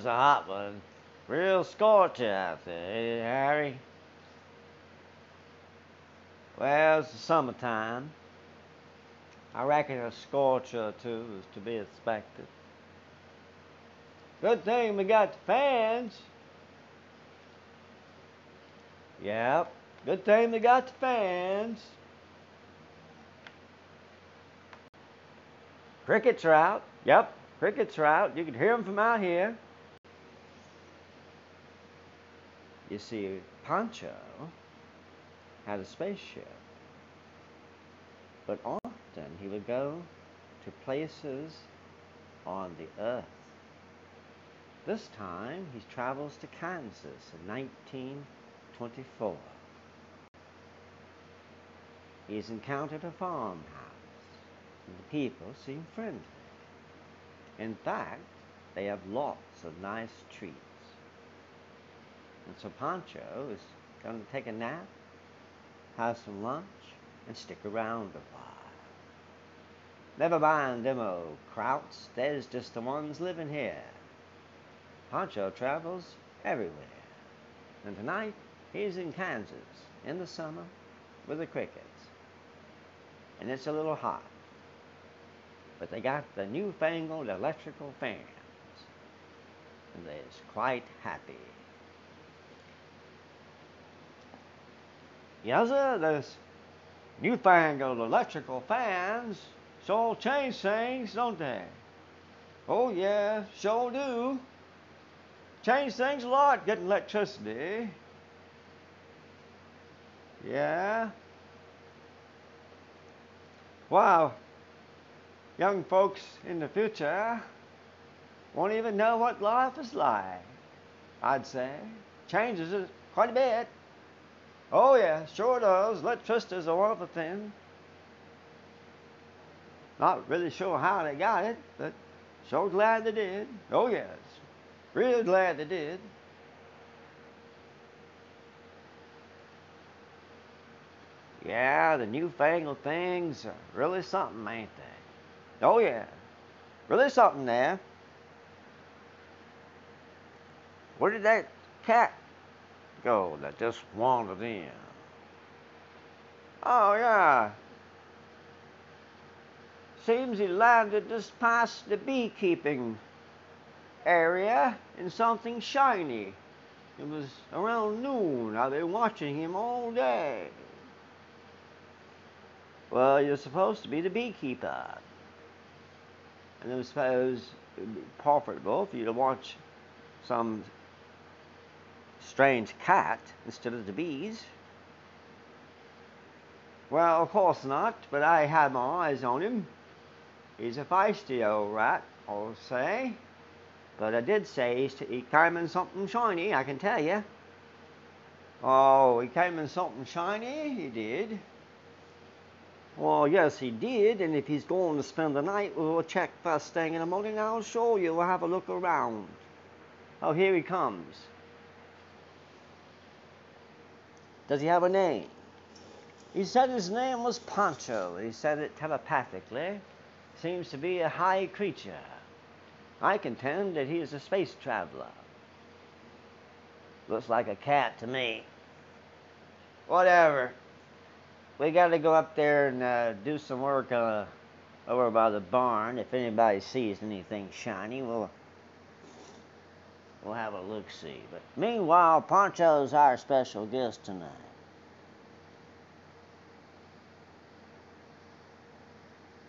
summer's a hot one. Real scorcher out there, Harry? Well, it's the summertime. I reckon a scorcher or two is to be expected. Good thing we got the fans. Yep, good thing we got the fans. Crickets are out. Yep, crickets are out. You can hear them from out here. You see, Pancho had a spaceship, but often he would go to places on the earth. This time he travels to Kansas in 1924. He's encountered a farmhouse, and the people seem friendly. In fact, they have lots of nice treats. And so Pancho is going to take a nap, have some lunch, and stick around a while. Never mind them old krauts, there's just the ones living here. Pancho travels everywhere. And tonight, he's in Kansas in the summer with the crickets. And it's a little hot. But they got the newfangled electrical fans. And they're quite happy. Sir, those newfangled electrical fans sure change things, don't they? Oh, yeah, sure do. Change things a lot getting electricity. Yeah. Wow. Young folks in the future won't even know what life is like, I'd say. Changes it quite a bit. Oh, yeah, sure does. Electricity is a wonderful thing. Not really sure how they got it, but so glad they did. Oh, yes. Real glad they did. Yeah, the newfangled things are really something, ain't they? Oh, yeah. Really something there. Where did that cat go that just wandered in? Oh, yeah. Seems he landed just past the beekeeping area in something shiny. It was around noon. I've been watching him all day. Well, you're supposed to be the beekeeper. And it would be profitable for you to watch some strange cat instead of the bees. Well, of course not, but I had my eyes on him. He's a feisty old rat, I'll say. But I did say he's he came in something shiny, I can tell you. Oh, he came in something shiny? He did. Well, yes, he did. And if he's going to spend the night, we'll check first thing in the morning. I'll show you. We'll have a look around. Oh, here he comes. Does he have a name? He said his name was Pancho. He said it telepathically. Seems to be a high creature. I contend that he is a space traveler. Looks like a cat to me. Whatever. We got to go up there and uh, do some work uh, over by the barn. If anybody sees anything shiny, we'll we'll have a look see. But meanwhile, Pancho's our special guest tonight.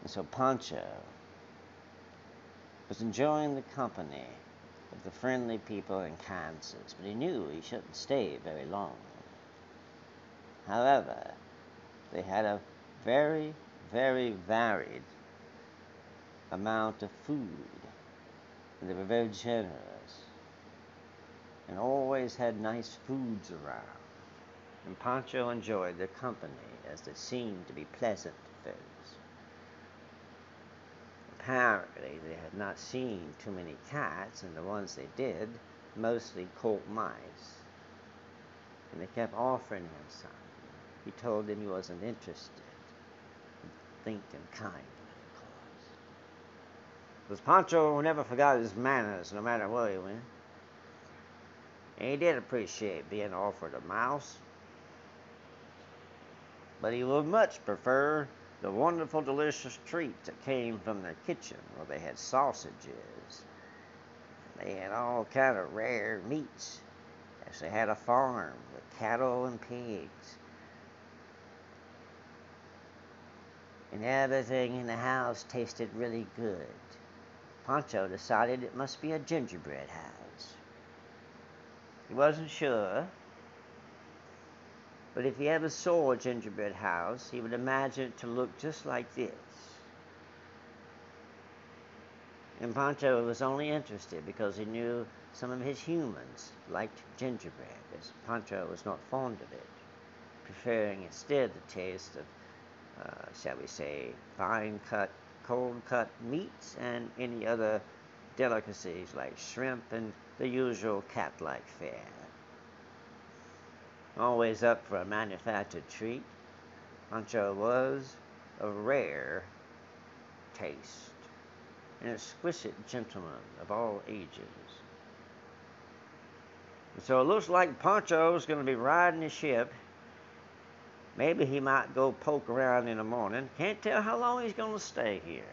And so Pancho was enjoying the company of the friendly people in Kansas, but he knew he shouldn't stay very long. However, they had a very, very varied amount of food, and they were very generous, and always had nice foods around. And Pancho enjoyed their company as they seemed to be pleasant folks apparently they had not seen too many cats, and the ones they did mostly caught mice. And they kept offering him some. He told them he wasn't interested. Thanked him kindly, of course. Because Pancho never forgot his manners, no matter where he went. He did appreciate being offered a mouse. But he would much prefer the wonderful, delicious treats that came from their kitchen where they had sausages. They had all kind of rare meats as they had a farm with cattle and pigs. And everything in the house tasted really good. Pancho decided it must be a gingerbread house. He wasn't sure, but if he ever saw a gingerbread house, he would imagine it to look just like this. And Pancho was only interested because he knew some of his humans liked gingerbread, as Pancho was not fond of it, preferring instead the taste of, uh, shall we say, fine cut, cold cut meats and any other delicacies like shrimp and the usual cat like fare always up for a manufactured treat. Pancho was of rare taste, an exquisite gentleman of all ages. And so it looks like Pancho's going to be riding the ship. Maybe he might go poke around in the morning. Can't tell how long he's going to stay here.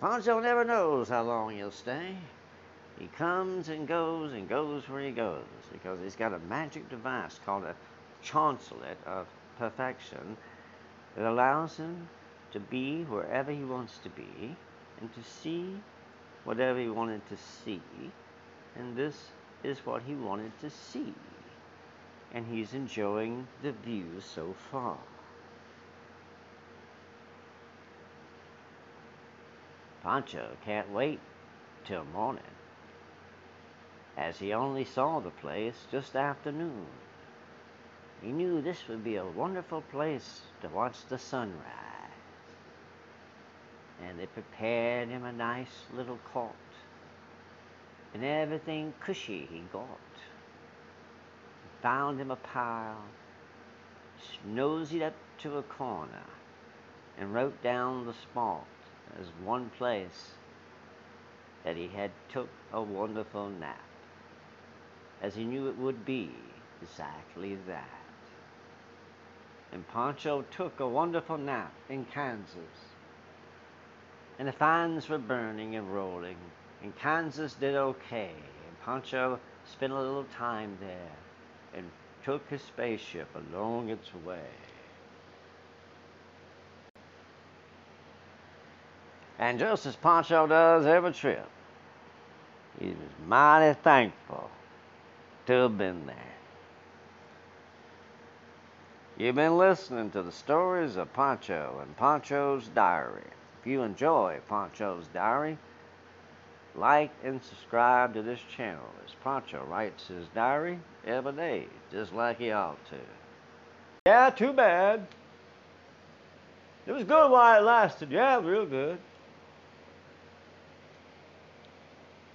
Pancho never knows how long he'll stay. He comes and goes and goes where he goes because he's got a magic device called a chancelet of perfection that allows him to be wherever he wants to be and to see whatever he wanted to see. And this is what he wanted to see. And he's enjoying the view so far. Pancho can't wait till morning as he only saw the place just after noon. He knew this would be a wonderful place to watch the sunrise. And they prepared him a nice little cot and everything cushy he got. Found him a pile, nosed up to a corner, and wrote down the spot as one place that he had took a wonderful nap as he knew it would be exactly that. And Pancho took a wonderful nap in Kansas. And the fans were burning and rolling, and Kansas did okay. And Pancho spent a little time there and took his spaceship along its way. And just as Pancho does every trip, he was mighty thankful have been there. You've been listening to the stories of Pancho and Pancho's Diary. If you enjoy Pancho's Diary, like and subscribe to this channel as Pancho writes his diary every day, just like he ought to. Yeah, too bad. It was good while it lasted. Yeah, real good.